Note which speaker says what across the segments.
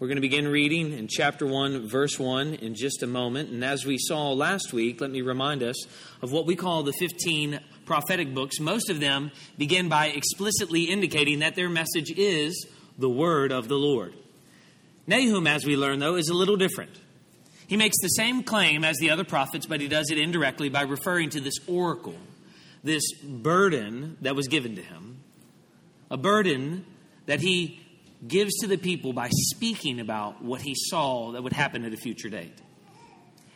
Speaker 1: We're going to begin reading in chapter 1, verse 1 in just a moment. And as we saw last week, let me remind us of what we call the 15 prophetic books. Most of them begin by explicitly indicating that their message is the word of the Lord. Nahum, as we learn, though, is a little different. He makes the same claim as the other prophets, but he does it indirectly by referring to this oracle, this burden that was given to him, a burden that he gives to the people by speaking about what he saw that would happen at a future date.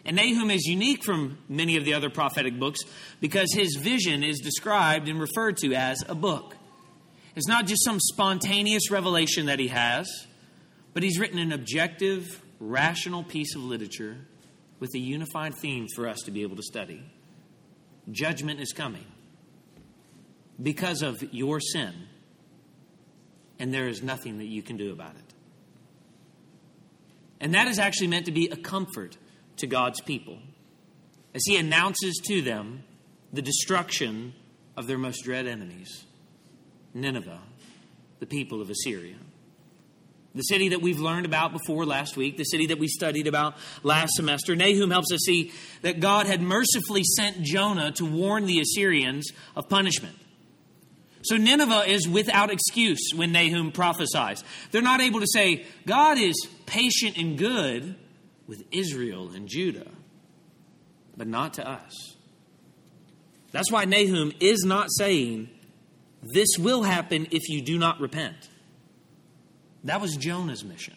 Speaker 1: And Nahum is unique from many of the other prophetic books because his vision is described and referred to as a book. It's not just some spontaneous revelation that he has, but he's written an objective, rational piece of literature with a unified theme for us to be able to study. Judgment is coming because of your sin, and there is nothing that you can do about it. And that is actually meant to be a comfort to God's people as he announces to them the destruction of their most dread enemies Nineveh, the people of Assyria. The city that we've learned about before last week, the city that we studied about last semester. Nahum helps us see that God had mercifully sent Jonah to warn the Assyrians of punishment. So Nineveh is without excuse when Nahum prophesies. They're not able to say, God is patient and good with Israel and Judah, but not to us. That's why Nahum is not saying, This will happen if you do not repent. That was Jonah's mission.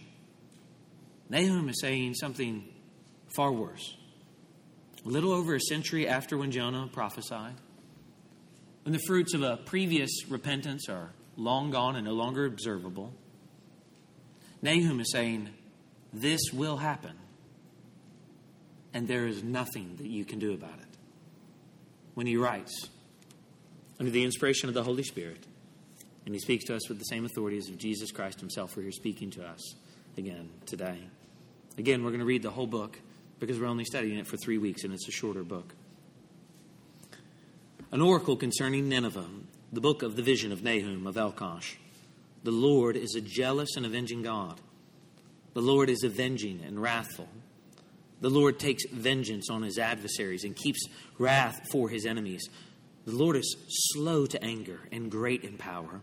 Speaker 1: Nahum is saying something far worse. A little over a century after when Jonah prophesied, when the fruits of a previous repentance are long gone and no longer observable, Nahum is saying, This will happen, and there is nothing that you can do about it. When he writes, under the inspiration of the Holy Spirit, and he speaks to us with the same authorities of Jesus Christ himself, who are speaking to us again today. Again, we're going to read the whole book because we're only studying it for three weeks and it's a shorter book. An oracle concerning Nineveh, the book of the vision of Nahum of Elkosh. The Lord is a jealous and avenging God. The Lord is avenging and wrathful. The Lord takes vengeance on his adversaries and keeps wrath for his enemies. The Lord is slow to anger and great in power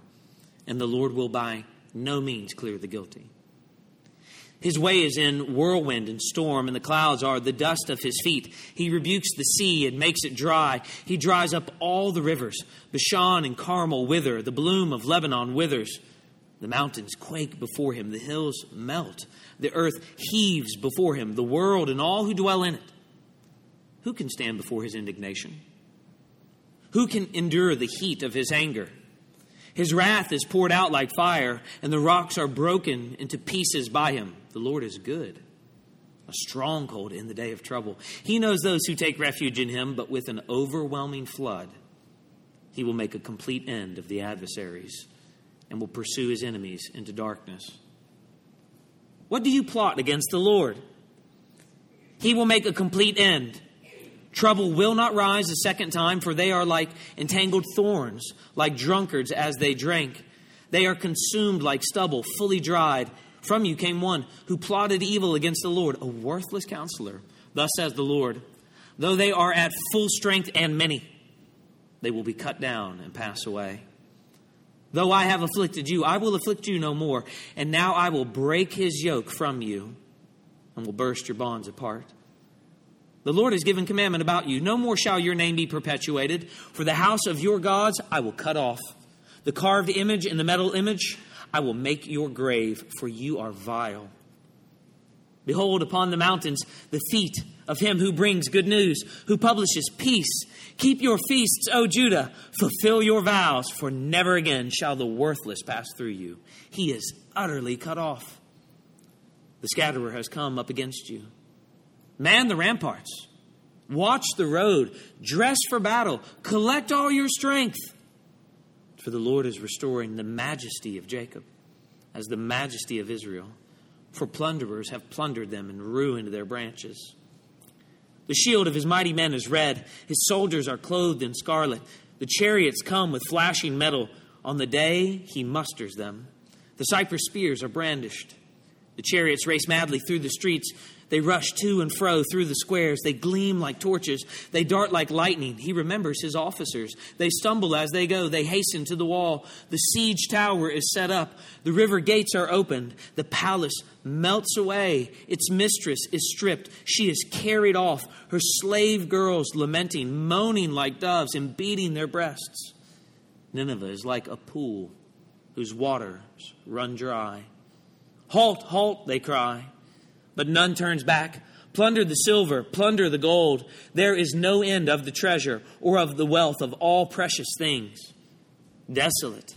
Speaker 1: and the Lord will by no means clear the guilty. His way is in whirlwind and storm, and the clouds are the dust of his feet. He rebukes the sea and makes it dry. He dries up all the rivers. Bashan and Carmel wither. The bloom of Lebanon withers. The mountains quake before him. The hills melt. The earth heaves before him. The world and all who dwell in it. Who can stand before his indignation? Who can endure the heat of his anger? His wrath is poured out like fire, and the rocks are broken into pieces by him. The Lord is good, a stronghold in the day of trouble. He knows those who take refuge in him, but with an overwhelming flood, he will make a complete end of the adversaries and will pursue his enemies into darkness. What do you plot against the Lord? He will make a complete end. Trouble will not rise a second time, for they are like entangled thorns, like drunkards as they drink. They are consumed like stubble, fully dried. From you came one who plotted evil against the Lord, a worthless counselor. Thus says the Lord Though they are at full strength and many, they will be cut down and pass away. Though I have afflicted you, I will afflict you no more. And now I will break his yoke from you and will burst your bonds apart. The Lord has given commandment about you. No more shall your name be perpetuated. For the house of your gods I will cut off. The carved image and the metal image I will make your grave, for you are vile. Behold, upon the mountains the feet of him who brings good news, who publishes peace. Keep your feasts, O Judah. Fulfill your vows, for never again shall the worthless pass through you. He is utterly cut off. The scatterer has come up against you. Man the ramparts. Watch the road. Dress for battle. Collect all your strength. For the Lord is restoring the majesty of Jacob as the majesty of Israel. For plunderers have plundered them and ruined their branches. The shield of his mighty men is red. His soldiers are clothed in scarlet. The chariots come with flashing metal. On the day he musters them, the cypress spears are brandished. The chariots race madly through the streets. They rush to and fro through the squares. They gleam like torches. They dart like lightning. He remembers his officers. They stumble as they go. They hasten to the wall. The siege tower is set up. The river gates are opened. The palace melts away. Its mistress is stripped. She is carried off. Her slave girls lamenting, moaning like doves, and beating their breasts. Nineveh is like a pool whose waters run dry. Halt, halt, they cry. But none turns back. Plunder the silver, plunder the gold. There is no end of the treasure or of the wealth of all precious things. Desolate,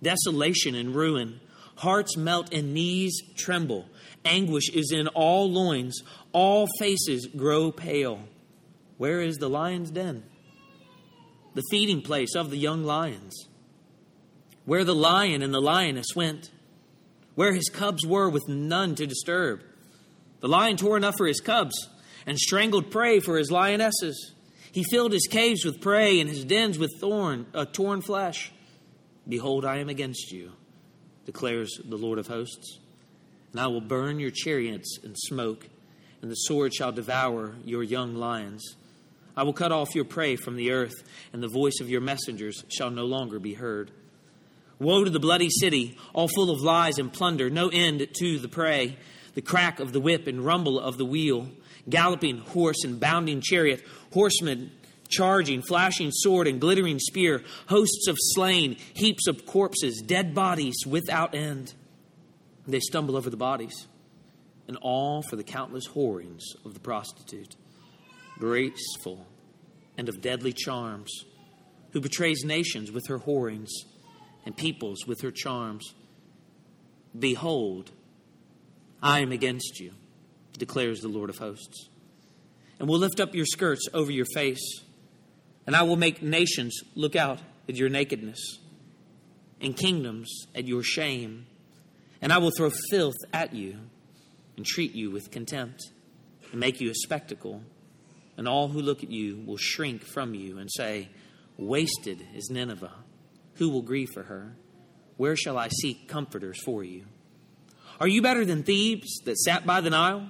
Speaker 1: desolation and ruin. Hearts melt and knees tremble. Anguish is in all loins. All faces grow pale. Where is the lion's den? The feeding place of the young lions. Where the lion and the lioness went. Where his cubs were with none to disturb the lion tore enough for his cubs and strangled prey for his lionesses. He filled his caves with prey and his dens with thorn, uh, torn flesh. Behold, I am against you, declares the Lord of hosts. And I will burn your chariots in smoke, and the sword shall devour your young lions. I will cut off your prey from the earth, and the voice of your messengers shall no longer be heard. Woe to the bloody city, all full of lies and plunder, no end to the prey the crack of the whip and rumble of the wheel, galloping horse and bounding chariot, horsemen charging, flashing sword and glittering spear, hosts of slain, heaps of corpses, dead bodies without end. They stumble over the bodies, and all for the countless whorings of the prostitute, graceful and of deadly charms, who betrays nations with her whorings and peoples with her charms. Behold, I am against you, declares the Lord of hosts. And will lift up your skirts over your face, and I will make nations look out at your nakedness, and kingdoms at your shame. And I will throw filth at you, and treat you with contempt, and make you a spectacle. And all who look at you will shrink from you and say, Wasted is Nineveh. Who will grieve for her? Where shall I seek comforters for you? Are you better than Thebes that sat by the Nile?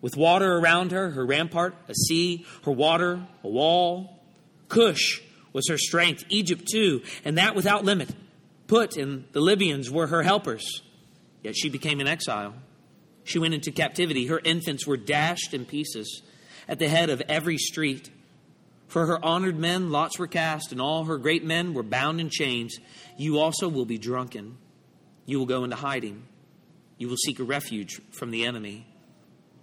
Speaker 1: With water around her, her rampart, a sea, her water, a wall. Cush was her strength, Egypt too, and that without limit. Put and the Libyans were her helpers. Yet she became an exile. She went into captivity. Her infants were dashed in pieces at the head of every street. For her honored men, lots were cast, and all her great men were bound in chains. You also will be drunken. You will go into hiding. You will seek a refuge from the enemy.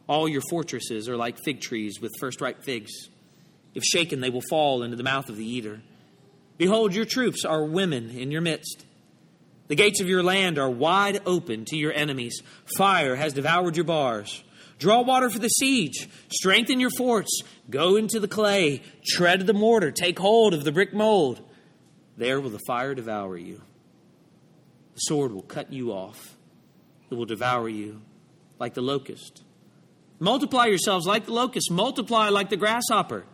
Speaker 1: All your fortresses are like fig trees with first ripe figs. If shaken, they will fall into the mouth of the eater. Behold, your troops are women in your midst. The gates of your land are wide open to your enemies. Fire has devoured your bars. Draw water for the siege. Strengthen your forts. Go into the clay. Tread the mortar. Take hold of the brick mold. There will the fire devour you. The sword will cut you off it will devour you like the locust. Multiply yourselves like the locust, multiply like the grasshopper.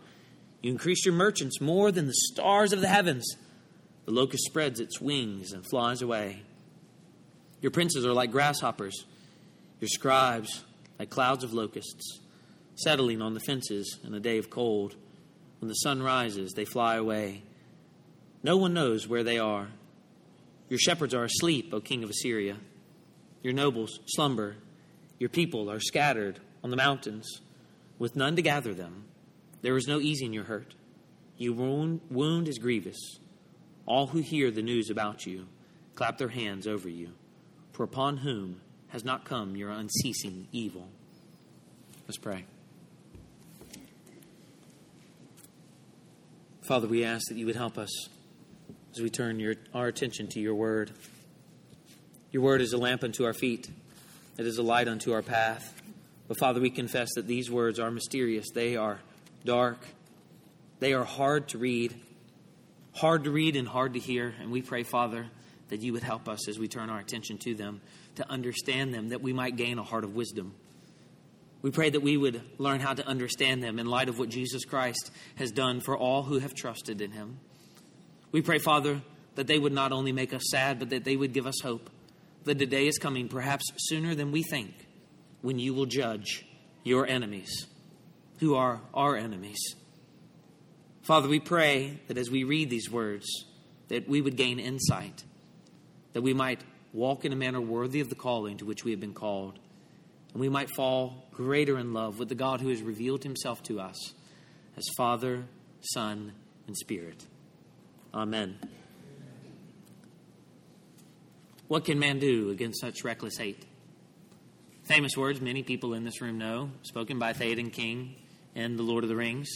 Speaker 1: You increase your merchants more than the stars of the heavens. The locust spreads its wings and flies away. Your princes are like grasshoppers, your scribes like clouds of locusts, settling on the fences in a day of cold. When the sun rises, they fly away. No one knows where they are. Your shepherds are asleep, O king of Assyria. Your nobles slumber. Your people are scattered on the mountains, with none to gather them. There is no easing your hurt. Your wound, wound is grievous. All who hear the news about you clap their hands over you, for upon whom has not come your unceasing evil. Let's pray. Father, we ask that you would help us as we turn your, our attention to your word. Your word is a lamp unto our feet, it is a light unto our path. But Father, we confess that these words are mysterious. They are dark. They are hard to read, hard to read and hard to hear. And we pray, Father, that you would help us as we turn our attention to them to understand them, that we might gain a heart of wisdom. We pray that we would learn how to understand them in light of what Jesus Christ has done for all who have trusted in him. We pray, Father, that they would not only make us sad, but that they would give us hope the day is coming, perhaps sooner than we think, when you will judge your enemies, who are our enemies. Father, we pray that as we read these words, that we would gain insight, that we might walk in a manner worthy of the calling to which we have been called, and we might fall greater in love with the God who has revealed himself to us as Father, Son, and Spirit. Amen. What can man do against such reckless hate? Famous words many people in this room know, spoken by Theoden King in The Lord of the Rings,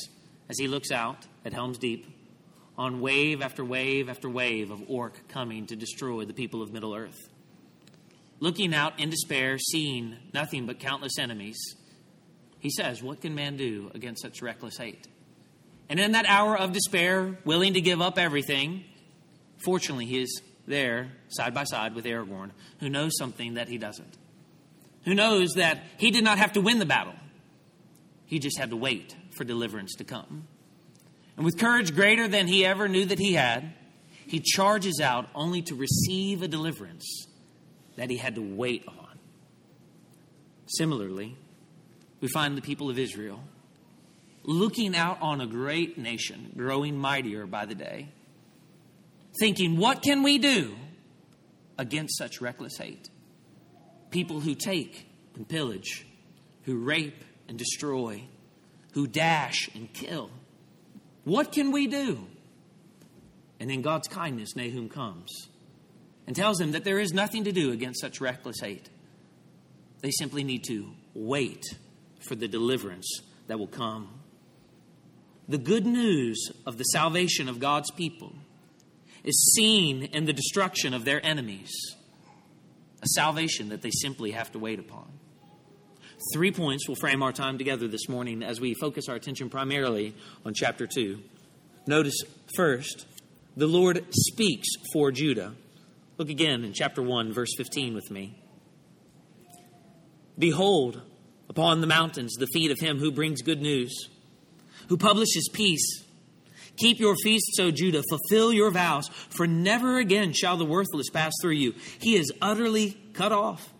Speaker 1: as he looks out at Helm's Deep on wave after wave after wave of orc coming to destroy the people of Middle Earth. Looking out in despair, seeing nothing but countless enemies, he says, What can man do against such reckless hate? And in that hour of despair, willing to give up everything, fortunately, he is there side by side with Aragorn, who knows something that he doesn't. Who knows that he did not have to win the battle, he just had to wait for deliverance to come. And with courage greater than he ever knew that he had, he charges out only to receive a deliverance that he had to wait on. Similarly, we find the people of Israel looking out on a great nation growing mightier by the day, thinking, what can we do against such reckless hate? People who take and pillage, who rape and destroy, who dash and kill. What can we do? And in God's kindness, Nahum comes and tells them that there is nothing to do against such reckless hate. They simply need to wait for the deliverance that will come. The good news of the salvation of God's people is seen in the destruction of their enemies, a salvation that they simply have to wait upon. Three points will frame our time together this morning as we focus our attention primarily on chapter 2. Notice first, the Lord speaks for Judah. Look again in chapter 1, verse 15 with me. Behold, upon the mountains, the feet of him who brings good news, who publishes peace. Keep your feasts, O Judah, fulfill your vows, for never again shall the worthless pass through you. He is utterly cut off.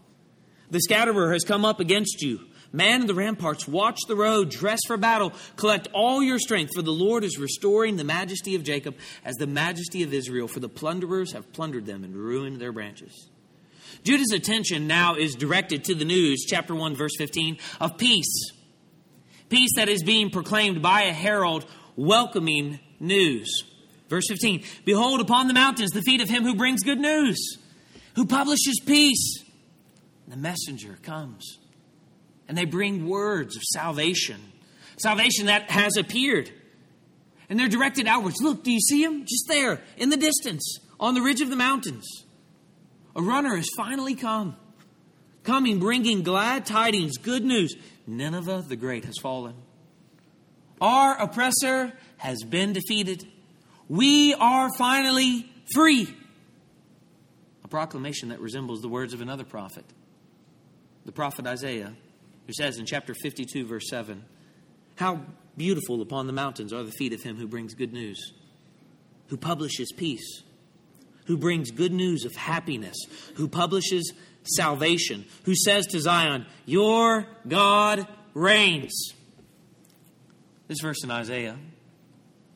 Speaker 1: The scatterer has come up against you. Man in the ramparts, watch the road, dress for battle, collect all your strength, for the Lord is restoring the majesty of Jacob as the majesty of Israel, for the plunderers have plundered them and ruined their branches. Judah's attention now is directed to the news, chapter 1, verse 15, of peace. Peace that is being proclaimed by a herald welcoming news. Verse 15 Behold, upon the mountains the feet of him who brings good news, who publishes peace the messenger comes and they bring words of salvation, salvation that has appeared. And they're directed outwards. Look, do you see him? Just there in the distance on the ridge of the mountains. A runner has finally come, coming, bringing glad tidings, good news. Nineveh the Great has fallen. Our oppressor has been defeated. We are finally free. A proclamation that resembles the words of another prophet the prophet Isaiah, who says in chapter 52, verse 7, How beautiful upon the mountains are the feet of him who brings good news, who publishes peace, who brings good news of happiness, who publishes salvation, who says to Zion, Your God reigns. This verse in Isaiah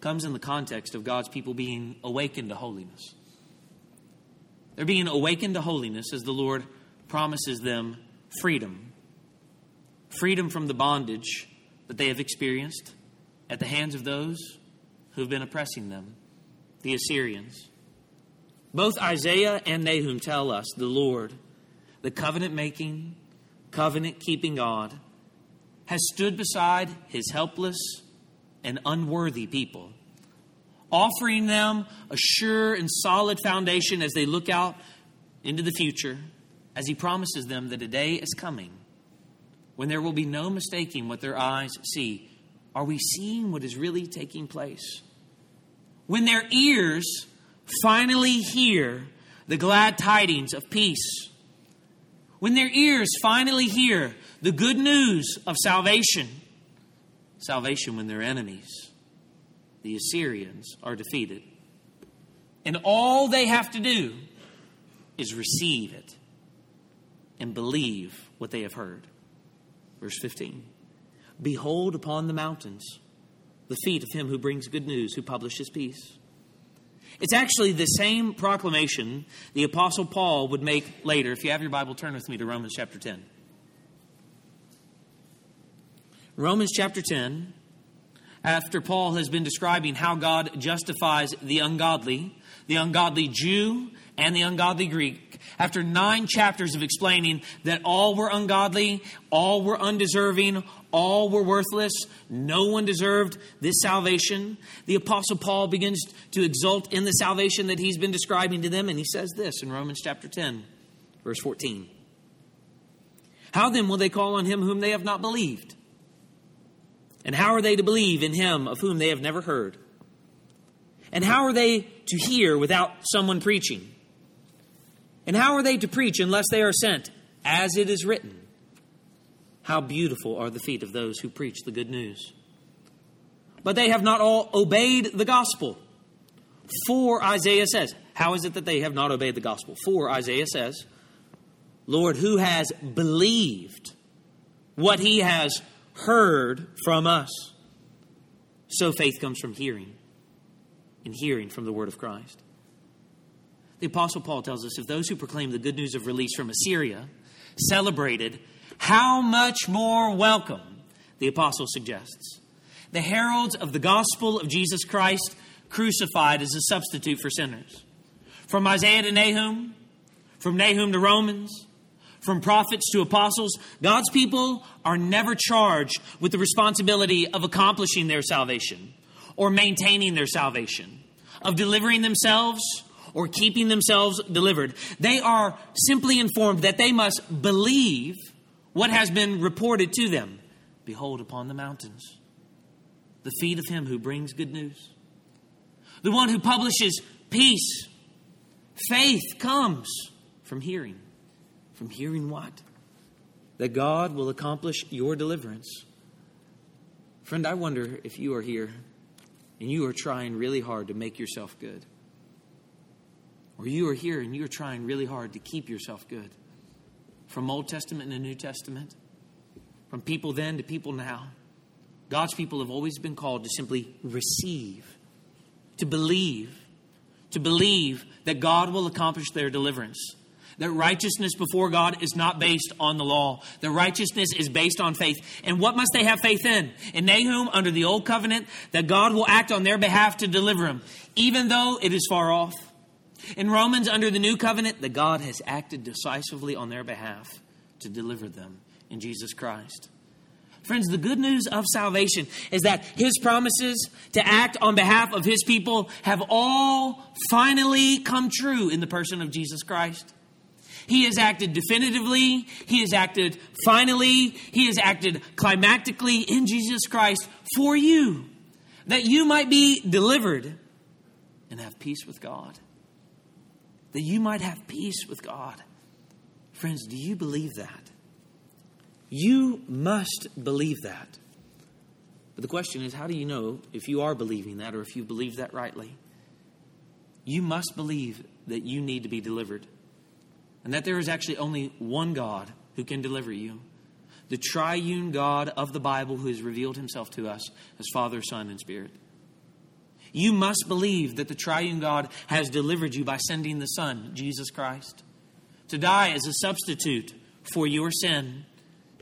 Speaker 1: comes in the context of God's people being awakened to holiness. They're being awakened to holiness as the Lord promises them freedom. Freedom from the bondage that they have experienced at the hands of those who have been oppressing them, the Assyrians. Both Isaiah and Nahum tell us the Lord, the covenant making, covenant keeping God, has stood beside his helpless and unworthy people, offering them a sure and solid foundation as they look out into the future as he promises them that a day is coming when there will be no mistaking what their eyes see. Are we seeing what is really taking place? When their ears finally hear the glad tidings of peace, when their ears finally hear the good news of salvation, salvation when their enemies, the Assyrians, are defeated. And all they have to do is receive it and believe what they have heard. Verse 15 Behold upon the mountains the feet of him who brings good news, who publishes peace. It's actually the same proclamation the Apostle Paul would make later. If you have your Bible, turn with me to Romans chapter 10. Romans chapter 10, after Paul has been describing how God justifies the ungodly, the ungodly Jew and the ungodly Greek, after nine chapters of explaining that all were ungodly, all were undeserving, all were worthless, no one deserved this salvation, the Apostle Paul begins to exult in the salvation that he's been describing to them, and he says this in Romans chapter 10, verse 14. How then will they call on him whom they have not believed? And how are they to believe in him of whom they have never heard? And how are they to hear without someone preaching? And how are they to preach unless they are sent? As it is written, How beautiful are the feet of those who preach the good news. But they have not all obeyed the gospel. For Isaiah says, How is it that they have not obeyed the gospel? For Isaiah says, Lord, who has believed what he has heard from us. So faith comes from hearing, and hearing from the word of Christ. The Apostle Paul tells us if those who proclaim the good news of release from Assyria celebrated, how much more welcome, the Apostle suggests. The heralds of the gospel of Jesus Christ crucified as a substitute for sinners. From Isaiah to Nahum, from Nahum to Romans, from prophets to apostles, God's people are never charged with the responsibility of accomplishing their salvation or maintaining their salvation, of delivering themselves or keeping themselves delivered. They are simply informed that they must believe what has been reported to them. Behold, upon the mountains, the feet of him who brings good news, the one who publishes peace. Faith comes from hearing. From hearing what? That God will accomplish your deliverance. Friend, I wonder if you are here and you are trying really hard to make yourself good. Or you are here and you are trying really hard to keep yourself good. From Old Testament and New Testament, from people then to people now, God's people have always been called to simply receive, to believe, to believe that God will accomplish their deliverance that righteousness before God is not based on the law. The righteousness is based on faith. And what must they have faith in? In Nahum, under the old covenant, that God will act on their behalf to deliver them, even though it is far off. In Romans, under the new covenant, that God has acted decisively on their behalf to deliver them in Jesus Christ. Friends, the good news of salvation is that His promises to act on behalf of His people have all finally come true in the person of Jesus Christ. He has acted definitively. He has acted finally. He has acted climactically in Jesus Christ for you, that you might be delivered and have peace with God. That you might have peace with God. Friends, do you believe that? You must believe that. But the question is, how do you know if you are believing that or if you believe that rightly? You must believe that you need to be delivered and that there is actually only one God who can deliver you the triune God of the Bible who has revealed himself to us as Father, Son, and Spirit. You must believe that the triune God has delivered you by sending the Son, Jesus Christ, to die as a substitute for your sin,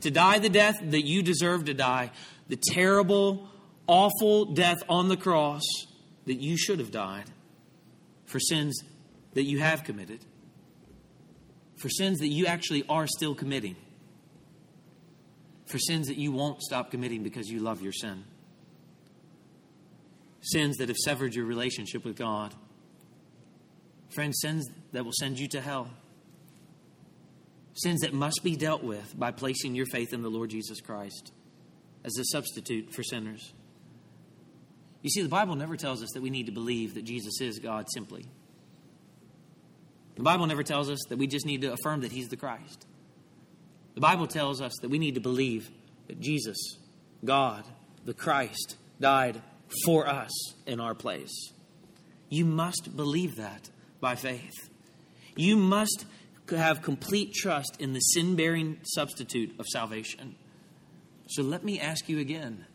Speaker 1: to die the death that you deserve to die, the terrible, awful death on the cross that you should have died for sins that you have committed for sins that you actually are still committing, for sins that you won't stop committing because you love your sin, sins that have severed your relationship with God, friends, sins that will send you to hell, sins that must be dealt with by placing your faith in the Lord Jesus Christ as a substitute for sinners. You see, the Bible never tells us that we need to believe that Jesus is God simply. The Bible never tells us that we just need to affirm that He's the Christ. The Bible tells us that we need to believe that Jesus, God, the Christ, died for us in our place. You must believe that by faith. You must have complete trust in the sin bearing substitute of salvation. So let me ask you again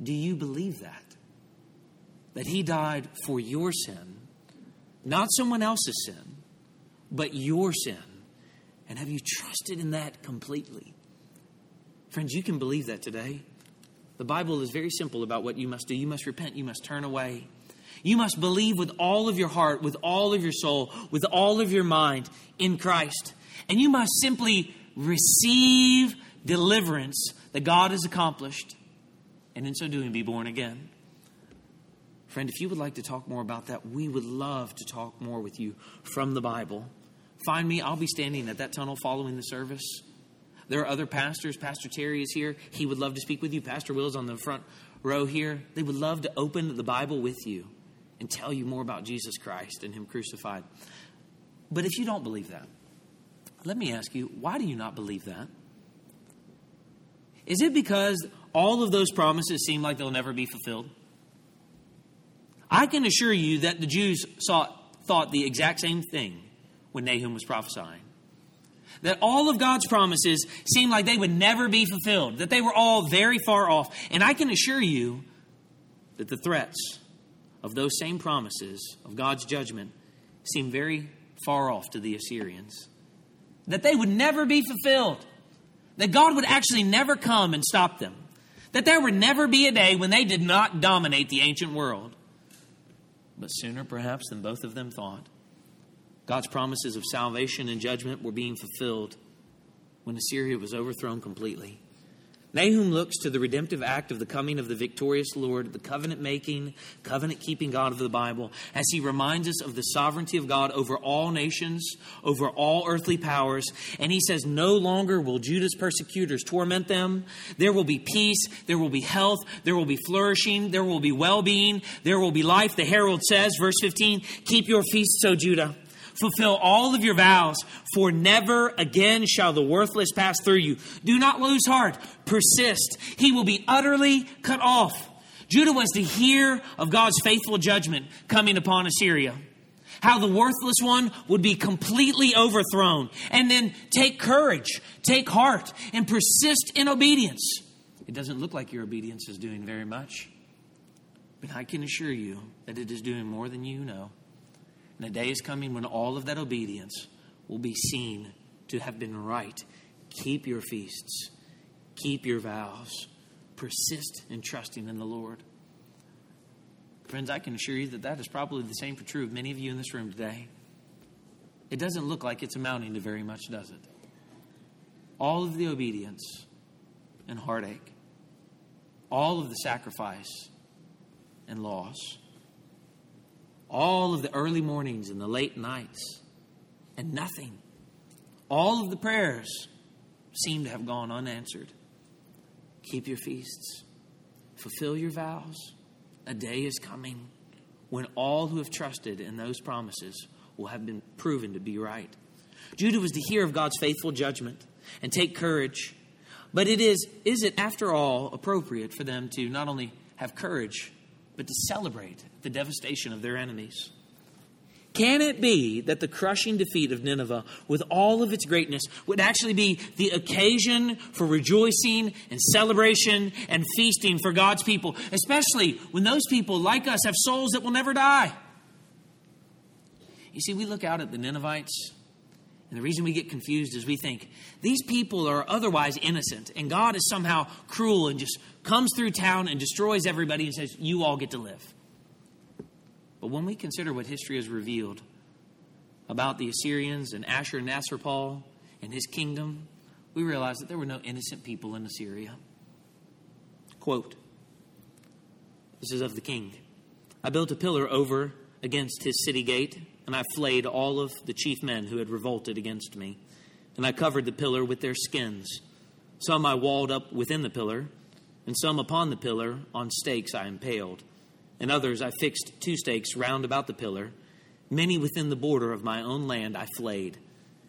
Speaker 1: do you believe that? That he died for your sin, not someone else's sin, but your sin. And have you trusted in that completely? Friends, you can believe that today. The Bible is very simple about what you must do. You must repent, you must turn away. You must believe with all of your heart, with all of your soul, with all of your mind in Christ. And you must simply receive deliverance that God has accomplished, and in so doing, be born again. Friend, if you would like to talk more about that, we would love to talk more with you from the Bible. Find me, I'll be standing at that tunnel following the service. There are other pastors. Pastor Terry is here. He would love to speak with you. Pastor Will's on the front row here. They would love to open the Bible with you and tell you more about Jesus Christ and Him crucified. But if you don't believe that, let me ask you, why do you not believe that? Is it because all of those promises seem like they'll never be fulfilled? I can assure you that the Jews saw, thought the exact same thing when Nahum was prophesying that all of God's promises seemed like they would never be fulfilled, that they were all very far off. And I can assure you that the threats of those same promises of God's judgment seem very far off to the Assyrians, that they would never be fulfilled, that God would actually never come and stop them, that there would never be a day when they did not dominate the ancient world. But sooner, perhaps, than both of them thought, God's promises of salvation and judgment were being fulfilled when Assyria was overthrown completely. Nahum looks to the redemptive act of the coming of the victorious Lord, the covenant making, covenant keeping God of the Bible, as he reminds us of the sovereignty of God over all nations, over all earthly powers. And he says, No longer will Judah's persecutors torment them. There will be peace, there will be health, there will be flourishing, there will be well being, there will be life. The herald says, verse 15, Keep your feasts, O Judah. Fulfill all of your vows, for never again shall the worthless pass through you. Do not lose heart. Persist. He will be utterly cut off. Judah was to hear of God's faithful judgment coming upon Assyria. How the worthless one would be completely overthrown. And then take courage, take heart, and persist in obedience. It doesn't look like your obedience is doing very much, but I can assure you that it is doing more than you know. And a day is coming when all of that obedience will be seen to have been right. Keep your feasts, keep your vows, persist in trusting in the Lord. Friends, I can assure you that that is probably the same for true of many of you in this room today. It doesn't look like it's amounting to very much, does it? All of the obedience and heartache, all of the sacrifice and loss all of the early mornings and the late nights, and nothing. All of the prayers seem to have gone unanswered. Keep your feasts, fulfill your vows. A day is coming when all who have trusted in those promises will have been proven to be right. Judah was to hear of God's faithful judgment and take courage. But it is, is it after all appropriate for them to not only have courage, but to celebrate the devastation of their enemies. Can it be that the crushing defeat of Nineveh, with all of its greatness, would actually be the occasion for rejoicing and celebration and feasting for God's people, especially when those people, like us, have souls that will never die? You see, we look out at the Ninevites, and the reason we get confused is we think these people are otherwise innocent, and God is somehow cruel and just comes through town and destroys everybody and says, You all get to live. But when we consider what history has revealed about the Assyrians and Ashur-nasir-pal and his kingdom, we realize that there were no innocent people in Assyria. Quote This is of the king. I built a pillar over against his city gate, and I flayed all of the chief men who had revolted against me. And I covered the pillar with their skins. Some I walled up within the pillar, and some upon the pillar on stakes I impaled and others I fixed two stakes round about the pillar. Many within the border of my own land I flayed,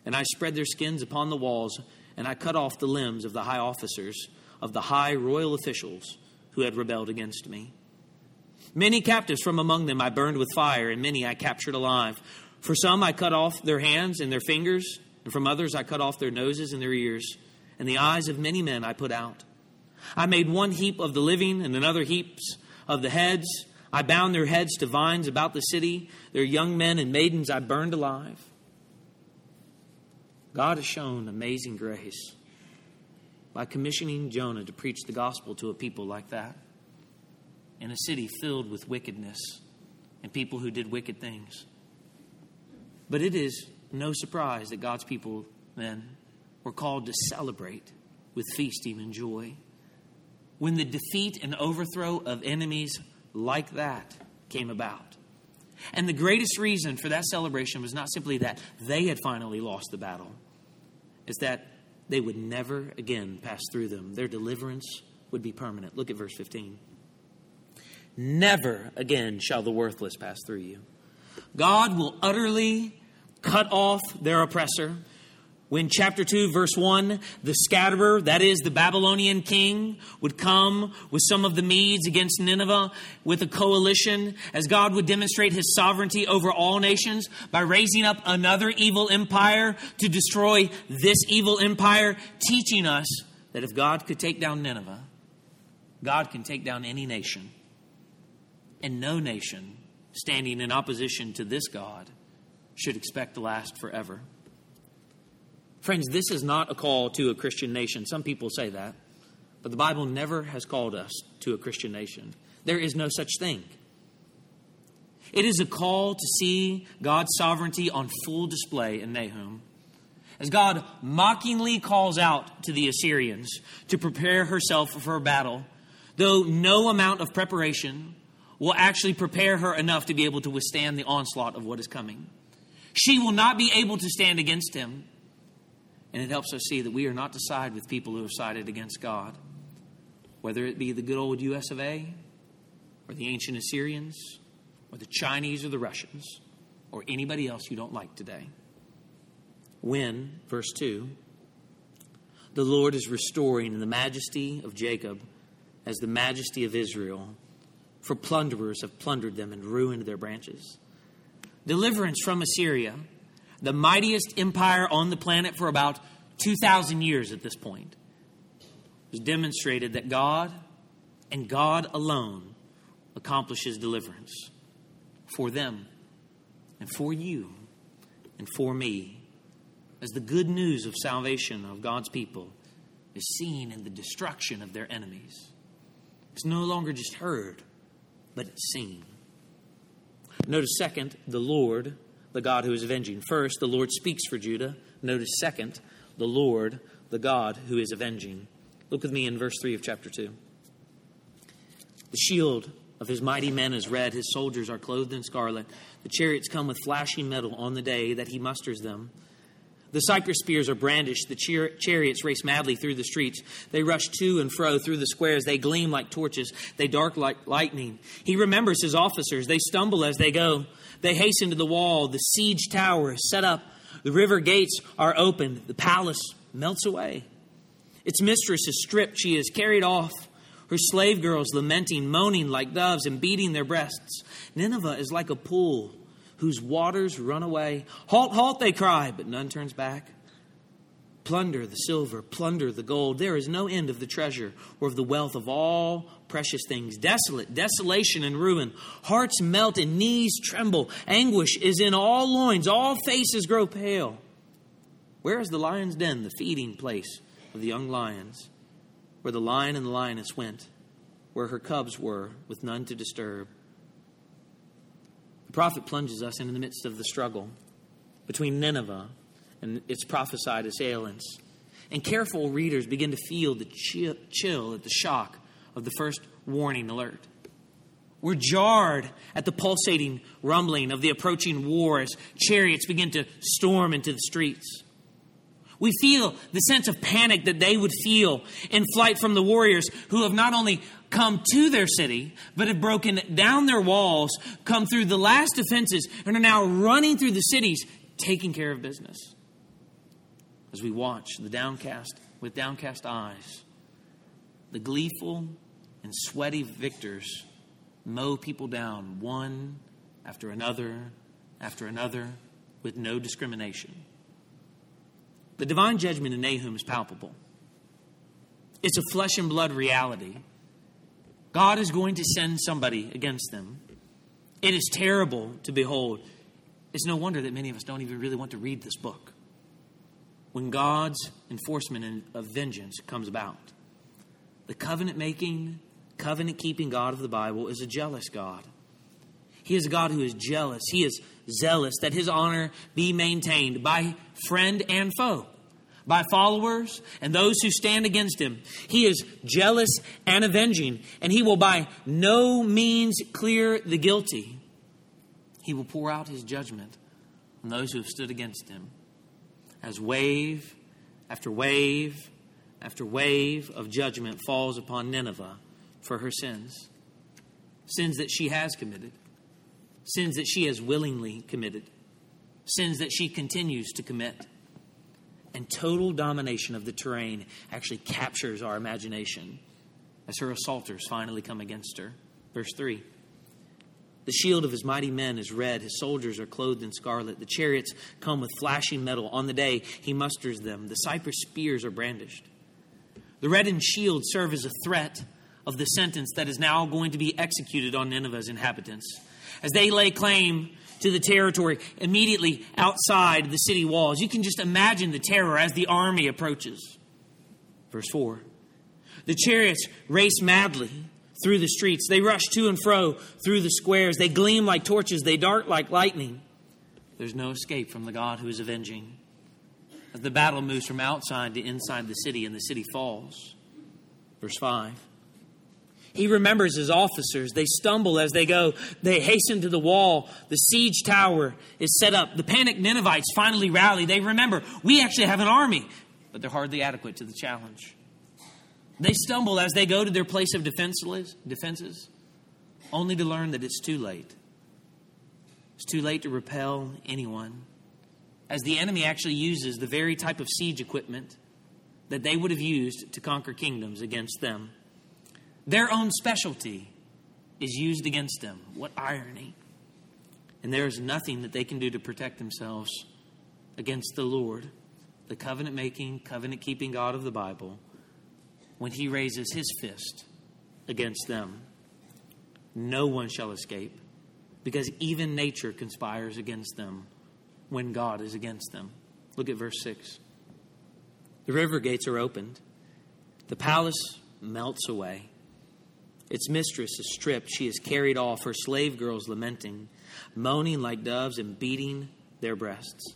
Speaker 1: and I spread their skins upon the walls, and I cut off the limbs of the high officers, of the high royal officials who had rebelled against me. Many captives from among them I burned with fire, and many I captured alive. For some I cut off their hands and their fingers, and from others I cut off their noses and their ears, and the eyes of many men I put out. I made one heap of the living and another heaps of the heads. I bound their heads to vines about the city. Their young men and maidens I burned alive. God has shown amazing grace by commissioning Jonah to preach the gospel to a people like that in a city filled with wickedness and people who did wicked things. But it is no surprise that God's people then were called to celebrate with feasting and joy. When the defeat and overthrow of enemies like that came about. And the greatest reason for that celebration was not simply that they had finally lost the battle, it's that they would never again pass through them. Their deliverance would be permanent. Look at verse 15. Never again shall the worthless pass through you. God will utterly cut off their oppressor. When chapter 2, verse 1, the scatterer, that is the Babylonian king, would come with some of the Medes against Nineveh with a coalition, as God would demonstrate his sovereignty over all nations by raising up another evil empire to destroy this evil empire, teaching us that if God could take down Nineveh, God can take down any nation. And no nation standing in opposition to this God should expect to last forever. Friends, this is not a call to a Christian nation. Some people say that, but the Bible never has called us to a Christian nation. There is no such thing. It is a call to see God's sovereignty on full display in Nahum. As God mockingly calls out to the Assyrians to prepare herself for battle, though no amount of preparation will actually prepare her enough to be able to withstand the onslaught of what is coming. She will not be able to stand against him. And it helps us see that we are not to side with people who have sided against God, whether it be the good old US of A, or the ancient Assyrians, or the Chinese or the Russians, or anybody else you don't like today. When, verse 2, the Lord is restoring the majesty of Jacob as the majesty of Israel, for plunderers have plundered them and ruined their branches deliverance from Assyria, the mightiest empire on the planet for about 2,000 years at this point, has demonstrated that God and God alone accomplishes deliverance for them and for you and for me as the good news of salvation of God's people is seen in the destruction of their enemies. It's no longer just heard, but it's seen. Notice, second, the Lord, the God who is avenging. First, the Lord speaks for Judah. Notice, second, the Lord, the God who is avenging. Look with me in verse 3 of chapter 2. The shield of his mighty men is red, his soldiers are clothed in scarlet. The chariots come with flashing metal on the day that he musters them. The cypress spears are brandished. The char- chariots race madly through the streets. They rush to and fro through the squares. They gleam like torches. They dark like lightning. He remembers his officers. They stumble as they go. They hasten to the wall. The siege tower is set up. The river gates are opened. The palace melts away. Its mistress is stripped. She is carried off. Her slave girls lamenting, moaning like doves, and beating their breasts. Nineveh is like a pool whose waters run away. Halt, halt, they cry, but none turns back. Plunder the silver, plunder the gold. There is no end of the treasure or of the wealth of all precious things. Desolate, desolation and ruin. Hearts melt and knees tremble. Anguish is in all loins. All faces grow pale. Where is the lion's den, the feeding place of the young lions, where the lion and the lioness went, where her cubs were, with none to disturb? The prophet plunges us into the midst of the struggle between Nineveh and its prophesied assailants. And careful readers begin to feel the chill at the shock of the first warning alert. We're jarred at the pulsating rumbling of the approaching war as chariots begin to storm into the streets. We feel the sense of panic that they would feel in flight from the warriors who have not only come to their city, but have broken down their walls, come through the last defenses, and are now running through the cities, taking care of business. As we watch the downcast, with downcast eyes, the gleeful and sweaty victors mow people down one after another after another with no discrimination. The divine judgment in Nahum is palpable. It's a flesh and blood reality. God is going to send somebody against them. It is terrible to behold. It's no wonder that many of us don't even really want to read this book. When God's enforcement of vengeance comes about, the covenant making, covenant keeping God of the Bible is a jealous God. He is a God who is jealous. He is zealous that his honor be maintained by friend and foe by followers and those who stand against him. He is jealous and avenging, and he will by no means clear the guilty. He will pour out his judgment on those who have stood against him. As wave after wave after wave of judgment falls upon Nineveh for her sins, sins that she has committed, sins that she has willingly committed, sins that she continues to commit and total domination of the terrain actually captures our imagination as her assaulters finally come against her. Verse 3 The shield of his mighty men is red, his soldiers are clothed in scarlet, the chariots come with flashing metal. On the day he musters them, the cypress spears are brandished. The reddened shield serve as a threat of the sentence that is now going to be executed on Nineveh's inhabitants. As they lay claim to the territory immediately outside the city walls. You can just imagine the terror as the army approaches. Verse 4 The chariots race madly through the streets. They rush to and fro through the squares. They gleam like torches. They dart like lightning. There's no escape from the God who is avenging. As the battle moves from outside to inside the city and the city falls. Verse 5 he remembers his officers. They stumble as they go. They hasten to the wall. The siege tower is set up. The panicked Ninevites finally rally. They remember, we actually have an army, but they're hardly adequate to the challenge. They stumble as they go to their place of defenses, only to learn that it's too late. It's too late to repel anyone, as the enemy actually uses the very type of siege equipment that they would have used to conquer kingdoms against them. Their own specialty is used against them. What irony. And there is nothing that they can do to protect themselves against the Lord, the covenant making, covenant keeping God of the Bible, when he raises his fist against them. No one shall escape, because even nature conspires against them when God is against them. Look at verse 6. The river gates are opened, the palace melts away. Its mistress is stripped. She is carried off, her slave girls lamenting, moaning like doves and beating their breasts.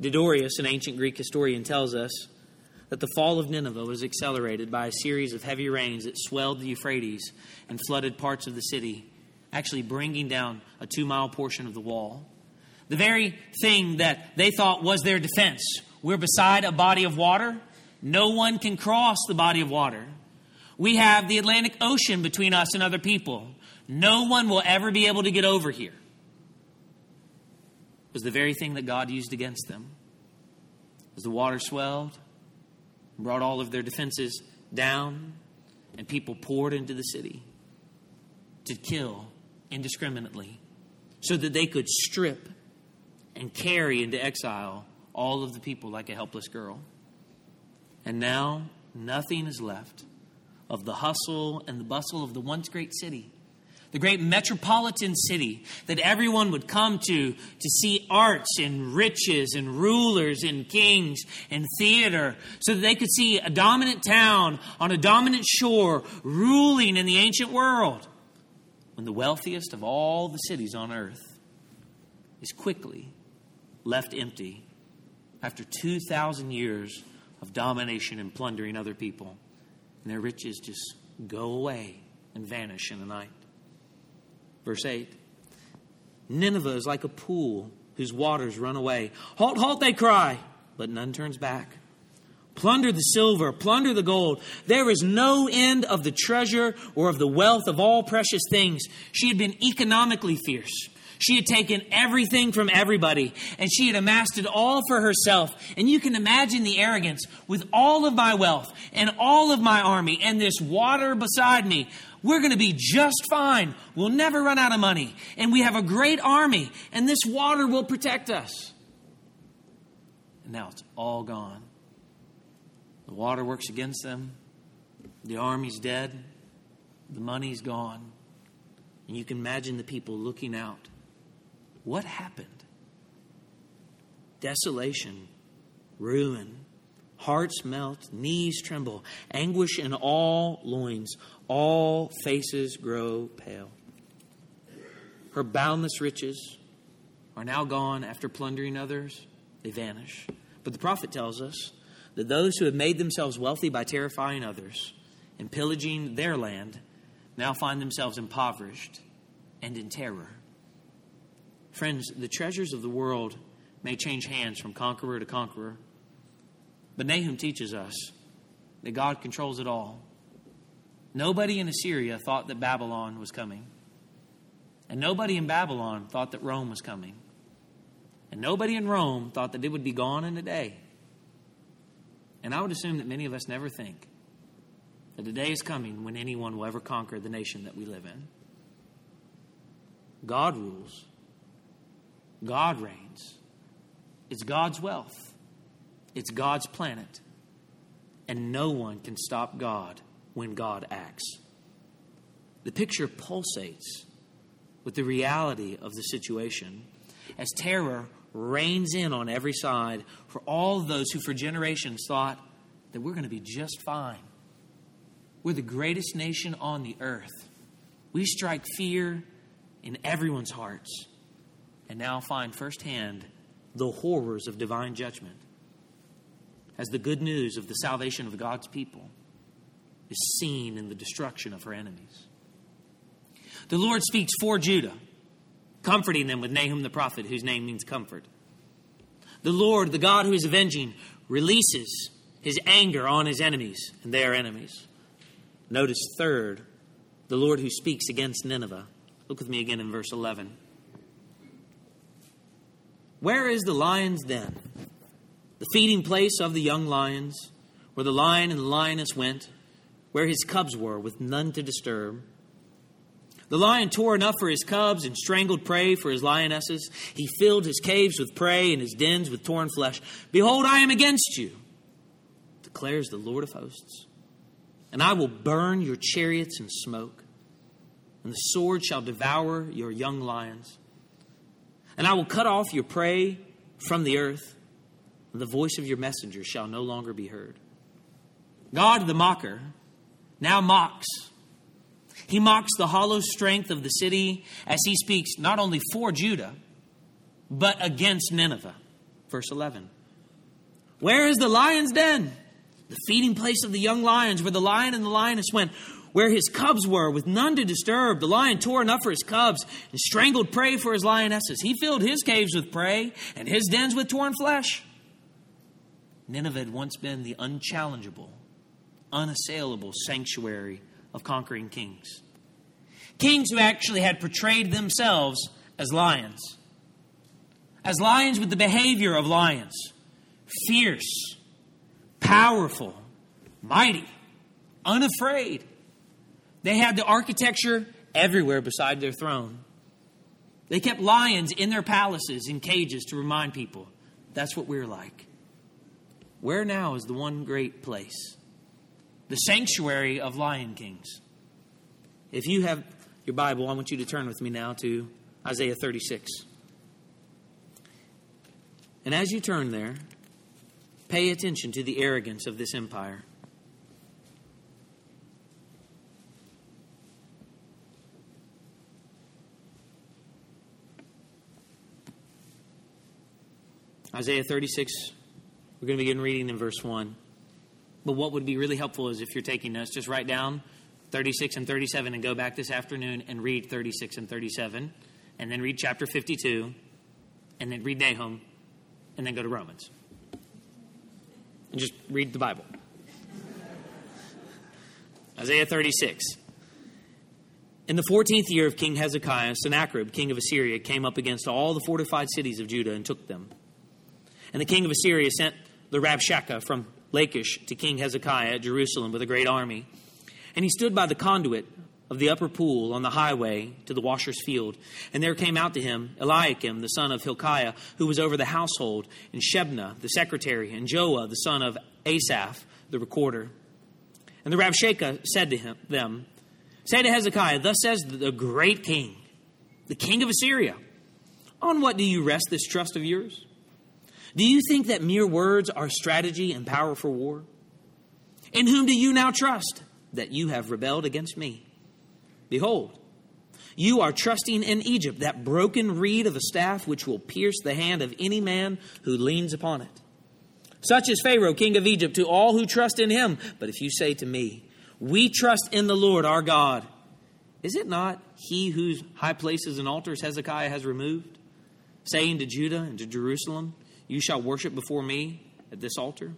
Speaker 1: Diodorus, an ancient Greek historian, tells us that the fall of Nineveh was accelerated by a series of heavy rains that swelled the Euphrates and flooded parts of the city, actually bringing down a two mile portion of the wall. The very thing that they thought was their defense we're beside a body of water, no one can cross the body of water. We have the Atlantic Ocean between us and other people. No one will ever be able to get over here. It was the very thing that God used against them. As the water swelled, brought all of their defenses down, and people poured into the city to kill indiscriminately so that they could strip and carry into exile all of the people like a helpless girl. And now nothing is left of the hustle and the bustle of the once great city, the great metropolitan city that everyone would come to to see arts and riches and rulers and kings and theater, so that they could see a dominant town on a dominant shore ruling in the ancient world. When the wealthiest of all the cities on earth is quickly left empty after 2,000 years of domination and plundering other people and their riches just go away and vanish in the night. Verse 8 Nineveh is like a pool whose waters run away. Halt, halt, they cry, but none turns back. Plunder the silver, plunder the gold. There is no end of the treasure or of the wealth of all precious things. She had been economically fierce. She had taken everything from everybody and she had amassed it all for herself. And you can imagine the arrogance with all of my wealth and all of my army and this water beside me. We're going to be just fine. We'll never run out of money. And we have a great army, and this water will protect us. And now it's all gone. The water works against them, the army's dead, the money's gone. And you can imagine the people looking out. What happened? Desolation, ruin, hearts melt, knees tremble, anguish in all loins, all faces grow pale. Her boundless riches are now gone after plundering others, they vanish. But the prophet tells us that those who have made themselves wealthy by terrifying others and pillaging their land now find themselves impoverished and in terror. Friends, the treasures of the world may change hands from conqueror to conqueror, but Nahum teaches us that God controls it all. Nobody in Assyria thought that Babylon was coming. And nobody in Babylon thought that Rome was coming. And nobody in Rome thought that it would be gone in a day. And I would assume that many of us never think that the day is coming when anyone will ever conquer the nation that we live in. God rules, God reigns. It's God's wealth, it's God's planet. And no one can stop God when God acts. The picture pulsates with the reality of the situation as terror reigns in on every side for all those who for generations thought that we're going to be just fine. We're the greatest nation on the earth. We strike fear in everyone's hearts and now find firsthand the horrors of divine judgment as the good news of the salvation of God's people is seen in the destruction of her enemies. The Lord speaks for Judah, comforting them with Nahum the prophet, whose name means comfort. The Lord, the God who is avenging, releases his anger on his enemies and their enemies. Notice, third, the Lord who speaks against Nineveh. Look with me again in verse 11. Where is the lion's den? The feeding place of the young lions, where the lion and the lioness went, where his cubs were, with none to disturb. The lion tore enough for his cubs and strangled prey for his lionesses. He filled his caves with prey and his dens with torn flesh. Behold, I am against you, declares the Lord of hosts. And I will burn your chariots in smoke, and the sword shall devour your young lions. And I will cut off your prey from the earth, and the voice of your messengers shall no longer be heard. God the mocker now mocks he mocks the hollow strength of the city as he speaks not only for Judah, but against Nineveh. Verse 11. Where is the lion's den? The feeding place of the young lions, where the lion and the lioness went, where his cubs were, with none to disturb. The lion tore enough for his cubs and strangled prey for his lionesses. He filled his caves with prey and his dens with torn flesh. Nineveh had once been the unchallengeable, unassailable sanctuary of conquering kings. Kings who actually had portrayed themselves as lions. As lions with the behavior of lions fierce, powerful, mighty, unafraid. They had the architecture everywhere beside their throne. They kept lions in their palaces in cages to remind people that's what we're like. Where now is the one great place? the sanctuary of lion kings. If you have your Bible, I want you to turn with me now to Isaiah 36. And as you turn there, pay attention to the arrogance of this empire. Isaiah 36, we're going to begin reading in verse 1. But what would be really helpful is if you're taking notes, just write down 36 and 37 and go back this afternoon and read 36 and 37, and then read chapter 52, and then read Nahum, and then go to Romans. And just read the Bible. Isaiah 36. In the 14th year of King Hezekiah, Sennacherib, king of Assyria, came up against all the fortified cities of Judah and took them. And the king of Assyria sent the Rabshakeh from Lachish to King Hezekiah at Jerusalem with a great army. And he stood by the conduit of the upper pool on the highway to the washer's field. And there came out to him Eliakim, the son of Hilkiah, who was over the household, and Shebna, the secretary, and Joah, the son of Asaph, the recorder. And the Rabshakeh said to him, them, Say to Hezekiah, Thus says the great king, the king of Assyria, On what do you rest this trust of yours? Do you think that mere words are strategy and power for war? In whom do you now trust that you have rebelled against me? Behold, you are trusting in Egypt, that broken reed of a staff which will pierce the hand of any man who leans upon it. Such is Pharaoh, king of Egypt, to all who trust in him. But if you say to me, We trust in the Lord our God, is it not he whose high places and altars Hezekiah has removed, saying to Judah and to Jerusalem, You shall worship before me at this altar?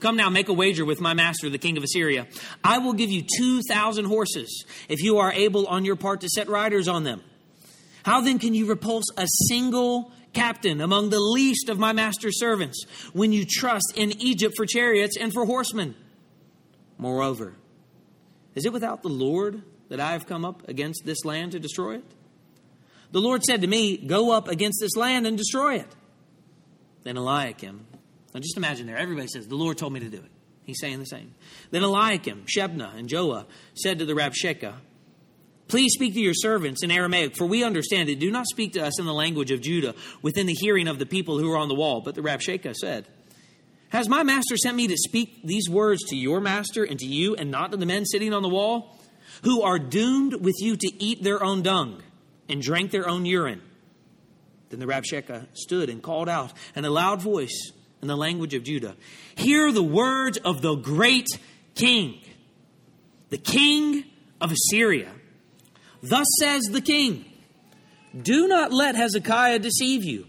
Speaker 1: Come now, make a wager with my master, the king of Assyria. I will give you 2,000 horses if you are able on your part to set riders on them. How then can you repulse a single captain among the least of my master's servants when you trust in Egypt for chariots and for horsemen? Moreover, is it without the Lord that I have come up against this land to destroy it? The Lord said to me, Go up against this land and destroy it. Then Eliakim, now just imagine there, everybody says, The Lord told me to do it. He's saying the same. Then Eliakim, Shebna, and Joah said to the Rabshakeh, Please speak to your servants in Aramaic, for we understand it. Do not speak to us in the language of Judah within the hearing of the people who are on the wall. But the Rabshakeh said, Has my master sent me to speak these words to your master and to you, and not to the men sitting on the wall, who are doomed with you to eat their own dung and drink their own urine? Then the Rabshakeh stood and called out in a loud voice in the language of Judah. Hear the words of the great king, the king of Assyria. Thus says the king Do not let Hezekiah deceive you,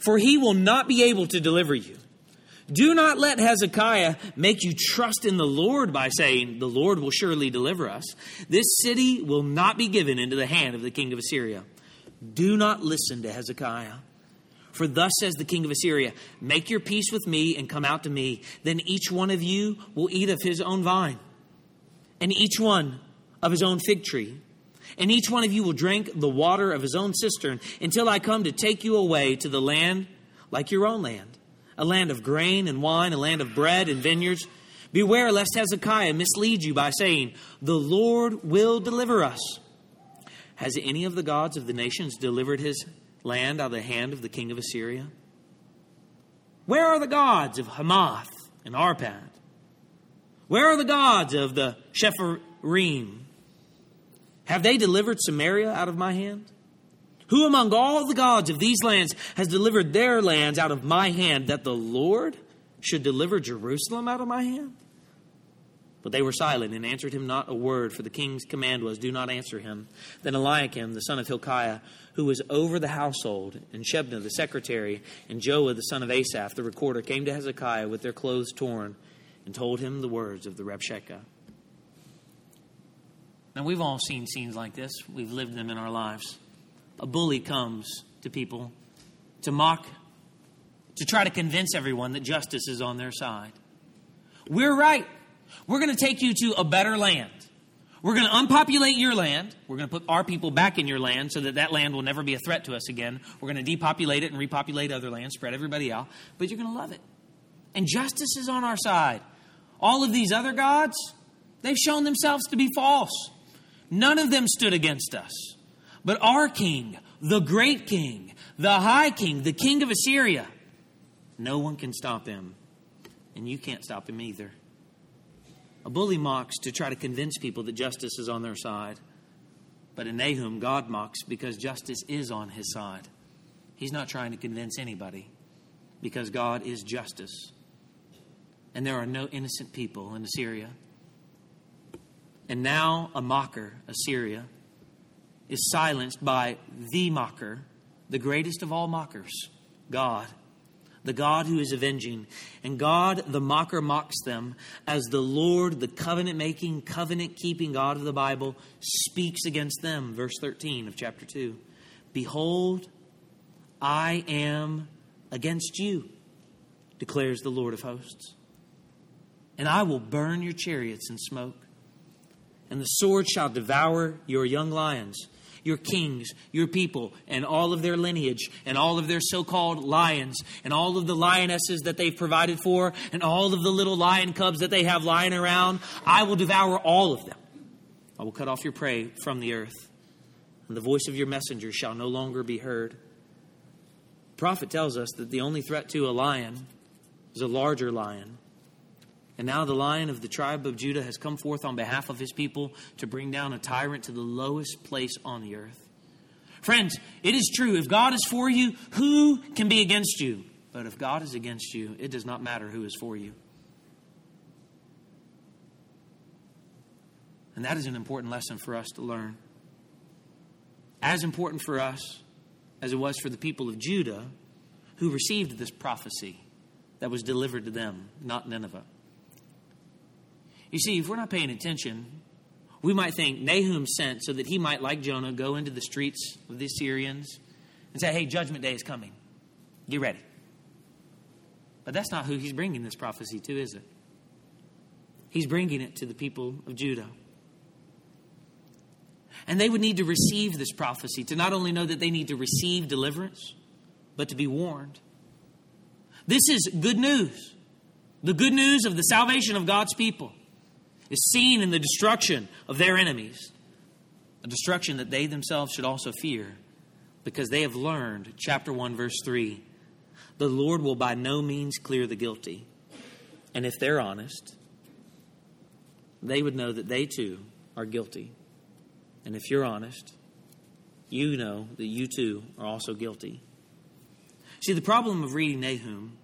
Speaker 1: for he will not be able to deliver you. Do not let Hezekiah make you trust in the Lord by saying, The Lord will surely deliver us. This city will not be given into the hand of the king of Assyria. Do not listen to Hezekiah. For thus says the king of Assyria Make your peace with me and come out to me. Then each one of you will eat of his own vine, and each one of his own fig tree. And each one of you will drink the water of his own cistern until I come to take you away to the land like your own land, a land of grain and wine, a land of bread and vineyards. Beware lest Hezekiah mislead you by saying, The Lord will deliver us. Has any of the gods of the nations delivered his land out of the hand of the king of Assyria? Where are the gods of Hamath and Arpad? Where are the gods of the Sepharvaim? Have they delivered Samaria out of my hand? Who among all the gods of these lands has delivered their lands out of my hand that the Lord should deliver Jerusalem out of my hand? But they were silent and answered him not a word, for the king's command was, Do not answer him. Then Eliakim, the son of Hilkiah, who was over the household, and Shebna, the secretary, and Joah, the son of Asaph, the recorder, came to Hezekiah with their clothes torn and told him the words of the Rabshakeh. Now, we've all seen scenes like this, we've lived them in our lives. A bully comes to people to mock, to try to convince everyone that justice is on their side. We're right. We're going to take you to a better land. We're going to unpopulate your land. We're going to put our people back in your land so that that land will never be a threat to us again. We're going to depopulate it and repopulate other lands, spread everybody out. But you're going to love it. And justice is on our side. All of these other gods, they've shown themselves to be false. None of them stood against us. But our king, the great king, the high king, the king of Assyria, no one can stop him. And you can't stop him either. A bully mocks to try to convince people that justice is on their side. But in Nahum, God mocks because justice is on his side. He's not trying to convince anybody because God is justice. And there are no innocent people in Assyria. And now a mocker, Assyria, is silenced by the mocker, the greatest of all mockers, God the God who is avenging. And God, the mocker, mocks them as the Lord, the covenant making, covenant keeping God of the Bible, speaks against them. Verse 13 of chapter 2 Behold, I am against you, declares the Lord of hosts. And I will burn your chariots in smoke, and the sword shall devour your young lions, your kings, your people, and all of their lineage, and all of their so called lions, and all of the lionesses that they've provided for, and all of the little lion cubs that they have lying around. I will devour all of them. I will cut off your prey from the earth, and the voice of your messengers shall no longer be heard. The prophet tells us that the only threat to a lion is a larger lion and now the lion of the tribe of Judah has come forth on behalf of his people to bring down a tyrant to the lowest place on the earth. Friends, it is true. If God is for you, who can be against you? But if God is against you, it does not matter who is for you. And that is an important lesson for us to learn. As important for us as it was for the people of Judah who received this prophecy that was delivered to them, not Nineveh. You see, if we're not paying attention, we might think Nahum sent so that he might, like Jonah, go into the streets of the Assyrians and say, hey, judgment day is coming. Get ready. But that's not who he's bringing this prophecy to, is it? He's bringing it to the people of Judah. And they would need to receive this prophecy to not only know that they need to receive deliverance, but to be warned. This is good news. The good news of the salvation of God's people is seen in the destruction of their enemies, a destruction that they themselves should also fear, because they have learned, chapter 1, verse 3, the Lord will by no means clear the guilty. And if they're honest, they would know that they too are guilty. And if you're honest, you know that you too are also guilty. See, the problem of reading Nahum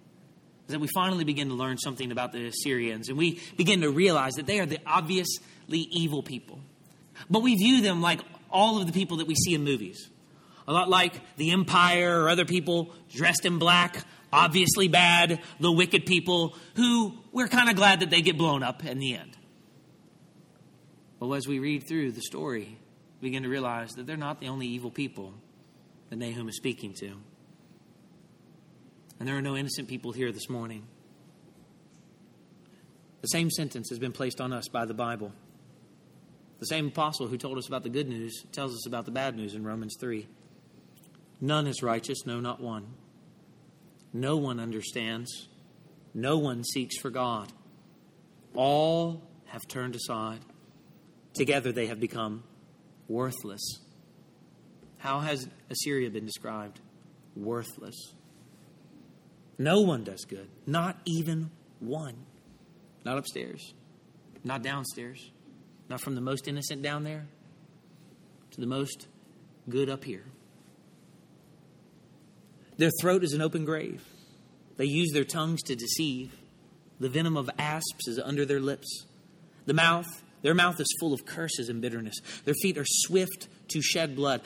Speaker 1: is that we finally begin to learn something about the Assyrians and we begin to realize that they are the obviously evil people. But we view them like all of the people that we see in movies. A lot like the Empire or other people dressed in black, obviously bad, the wicked people who we're kind of glad that they get blown up in the end. But as we read through the story, we begin to realize that they're not the only evil people that Nahum is speaking to. And there are no innocent people here this morning. The same sentence has been placed on us by the Bible. The same apostle who told us about the good news tells us about the bad news in Romans 3. None is righteous, no, not one. No one understands. No one seeks for God. All have turned aside. Together they have become worthless. How has Assyria been described? Worthless. No one does good, not even one. Not upstairs, not downstairs, not from the most innocent down there to the most good up here. Their throat is an open grave. They use their tongues to deceive. The venom of asps is under their lips. The mouth, their mouth is full of curses and bitterness. Their feet are swift to shed blood.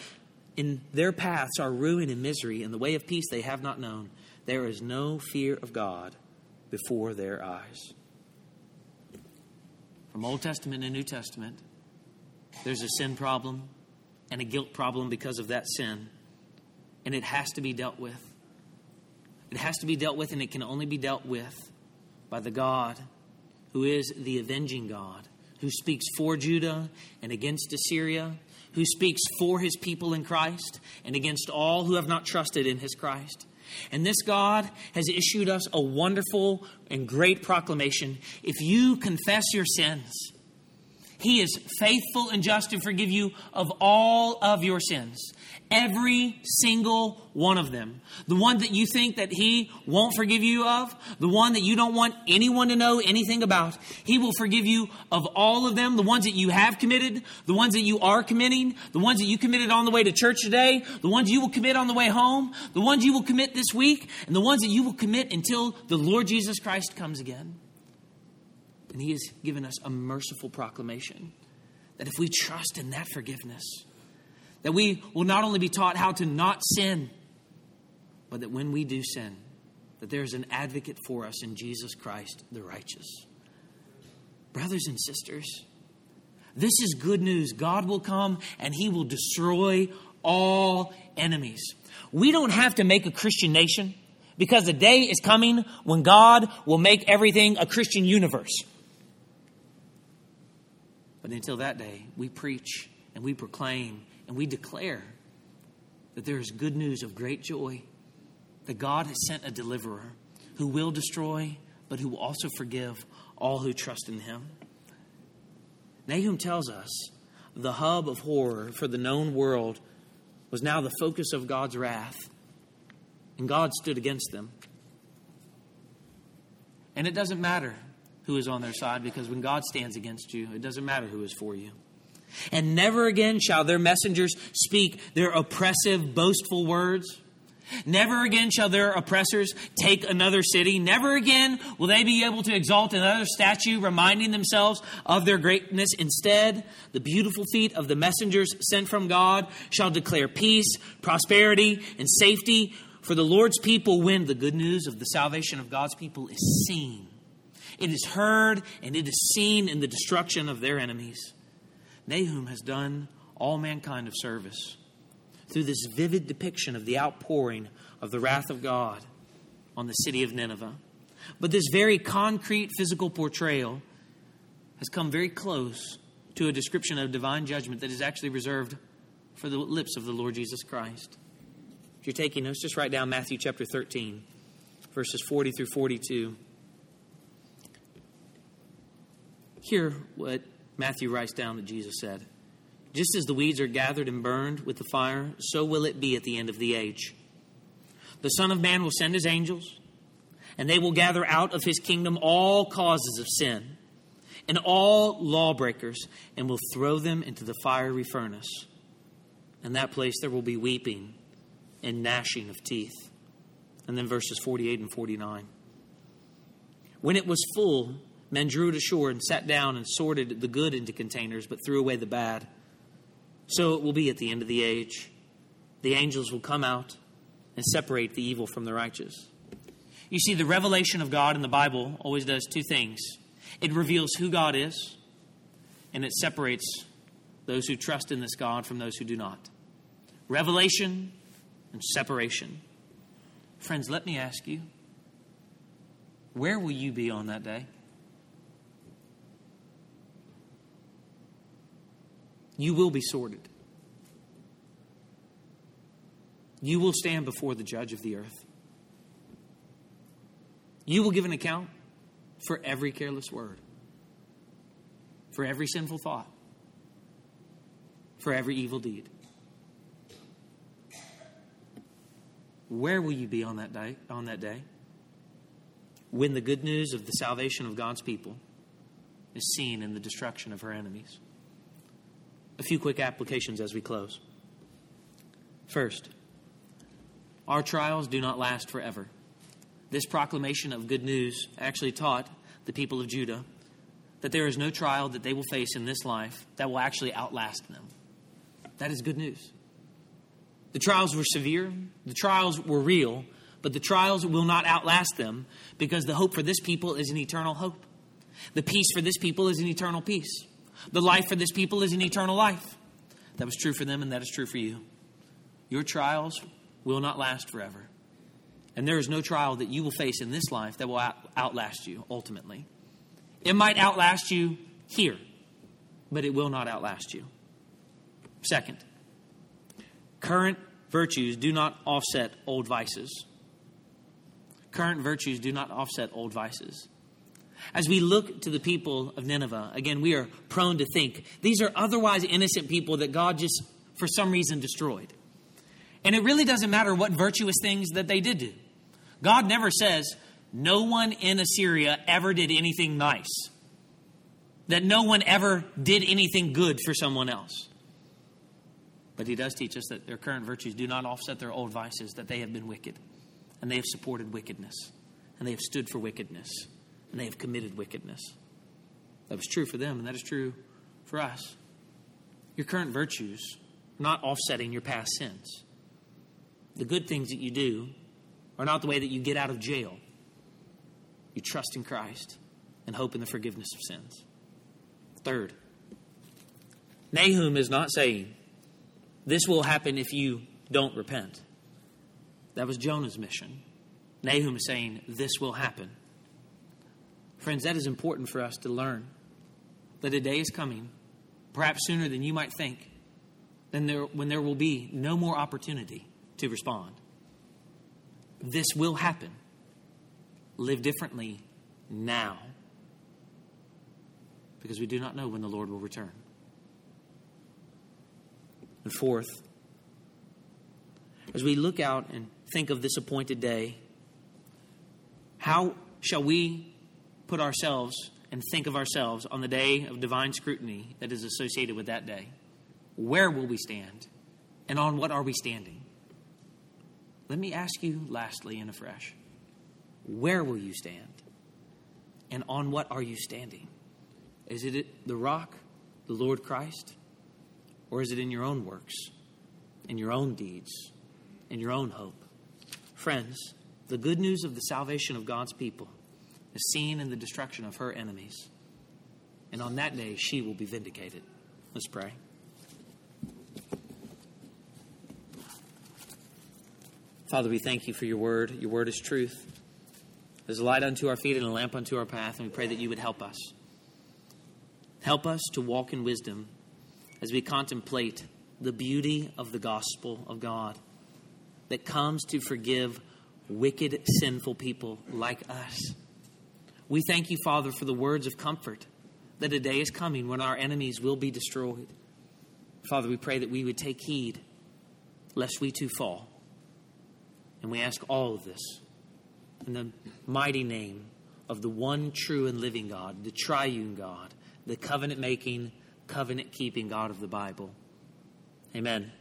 Speaker 1: In their paths are ruin and misery, In the way of peace they have not known. There is no fear of God before their eyes. From Old Testament and New Testament, there's a sin problem and a guilt problem because of that sin, and it has to be dealt with. It has to be dealt with, and it can only be dealt with by the God who is the avenging God, who speaks for Judah and against Assyria, who speaks for his people in Christ and against all who have not trusted in his Christ. And this God has issued us a wonderful and great proclamation. If you confess your sins, He is faithful and just to forgive you of all of your sins Every single one of them. The one that you think that he won't forgive you of, the one that you don't want anyone to know anything about, he will forgive you of all of them. The ones that you have committed, the ones that you are committing, the ones that you committed on the way to church today, the ones you will commit on the way home, the ones you will commit this week, and the ones that you will commit until the Lord Jesus Christ comes again. And he has given us a merciful proclamation that if we trust in that forgiveness, that we will not only be taught how to not sin, but that when we do sin, that there is an advocate for us in Jesus Christ the righteous. Brothers and sisters, this is good news. God will come and he will destroy all enemies. We don't have to make a Christian nation because the day is coming when God will make everything a Christian universe. But until that day, we preach and we proclaim and we declare that there is good news of great joy, that God has sent a deliverer who will destroy, but who will also forgive all who trust in him. Nahum tells us the hub of horror for the known world was now the focus of God's wrath, and God stood against them. And it doesn't matter who is on their side because when God stands against you, it doesn't matter who is for you. And never again shall their messengers speak their oppressive, boastful words. Never again shall their oppressors take another city. Never again will they be able to exalt another statue, reminding themselves of their greatness. Instead, the beautiful feet of the messengers sent from God shall declare peace, prosperity, and safety. For the Lord's people, when the good news of the salvation of God's people is seen, it is heard and it is seen in the destruction of their enemies. Nahum has done all mankind of service through this vivid depiction of the outpouring of the wrath of God on the city of Nineveh. But this very concrete physical portrayal has come very close to a description of divine judgment that is actually reserved for the lips of the Lord Jesus Christ. If you're taking notes, just write down Matthew chapter 13, verses 40 through 42. Hear what Matthew writes down that Jesus said. Just as the weeds are gathered and burned with the fire, so will it be at the end of the age. The Son of Man will send his angels, and they will gather out of his kingdom all causes of sin and all lawbreakers, and will throw them into the fiery furnace. In that place there will be weeping and gnashing of teeth. And then verses 48 and 49. When it was full, men drew it ashore and sat down and sorted the good into containers, but threw away the bad. So it will be at the end of the age. The angels will come out and separate the evil from the righteous. You see, the revelation of God in the Bible always does two things it reveals who God is, and it separates those who trust in this God from those who do not. Revelation and separation. Friends, let me ask you where will you be on that day? You will be sorted. You will stand before the judge of the earth. You will give an account for every careless word, for every sinful thought, for every evil deed. Where will you be on that day? On that day, when the good news of the salvation of God's people is seen in the destruction of her enemies a few quick applications as we close. First, our trials do not last forever. This proclamation of good news actually taught the people of Judah that there is no trial that they will face in this life that will actually outlast them. That is good news. The trials were severe, the trials were real, but the trials will not outlast them because the hope for this people is an eternal hope. The peace for this people is an eternal peace. The life for this people is an eternal life. That was true for them, and that is true for you. Your trials will not last forever. And there is no trial that you will face in this life that will outlast you ultimately. It might outlast you here, but it will not outlast you. Second, current virtues do not offset old vices. Current virtues do not offset old vices. As we look to the people of Nineveh, again, we are prone to think these are otherwise innocent people that God just, for some reason, destroyed. And it really doesn't matter what virtuous things that they did do. God never says, no one in Assyria ever did anything nice, that no one ever did anything good for someone else. But He does teach us that their current virtues do not offset their old vices, that they have been wicked, and they have supported wickedness, and they have stood for wickedness and they have committed wickedness. That was true for them, and that is true for us. Your current virtues are not offsetting your past sins. The good things that you do are not the way that you get out of jail. You trust in Christ and hope in the forgiveness of sins. Third, Nahum is not saying this will happen if you don't repent. That was Jonah's mission. Nahum is saying this will happen Friends, that is important for us to learn that a day is coming perhaps sooner than you might think, then there, when there will be no more opportunity to respond. This will happen. Live differently now because we do not know when the Lord will return. And fourth, as we look out and think of this appointed day, how shall we put ourselves and think of ourselves on the day of divine scrutiny that is associated with that day? Where will we stand? And on what are we standing? Let me ask you lastly and afresh where will you stand? And on what are you standing? Is it the rock, the Lord Christ? Or is it in your own works, in your own deeds, in your own hope? Friends, the good news of the salvation of God's people is seen in the destruction of her enemies. And on that day, she will be vindicated. Let's pray. Father, we thank you for your word. Your word is truth. There's a light unto our feet and a lamp unto our path, and we pray that you would help us. Help us to walk in wisdom as we contemplate the beauty of the gospel of God that comes to forgive wicked, sinful people like us. We thank you, Father, for the words of comfort that a day is coming when our enemies will be destroyed. Father, we pray that we would take heed lest we too fall. And we ask all of this in the mighty name of the one true and living God, the triune God, the covenant making, covenant keeping God of the Bible. Amen.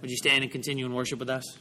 Speaker 1: Would you stand and continue in worship with us?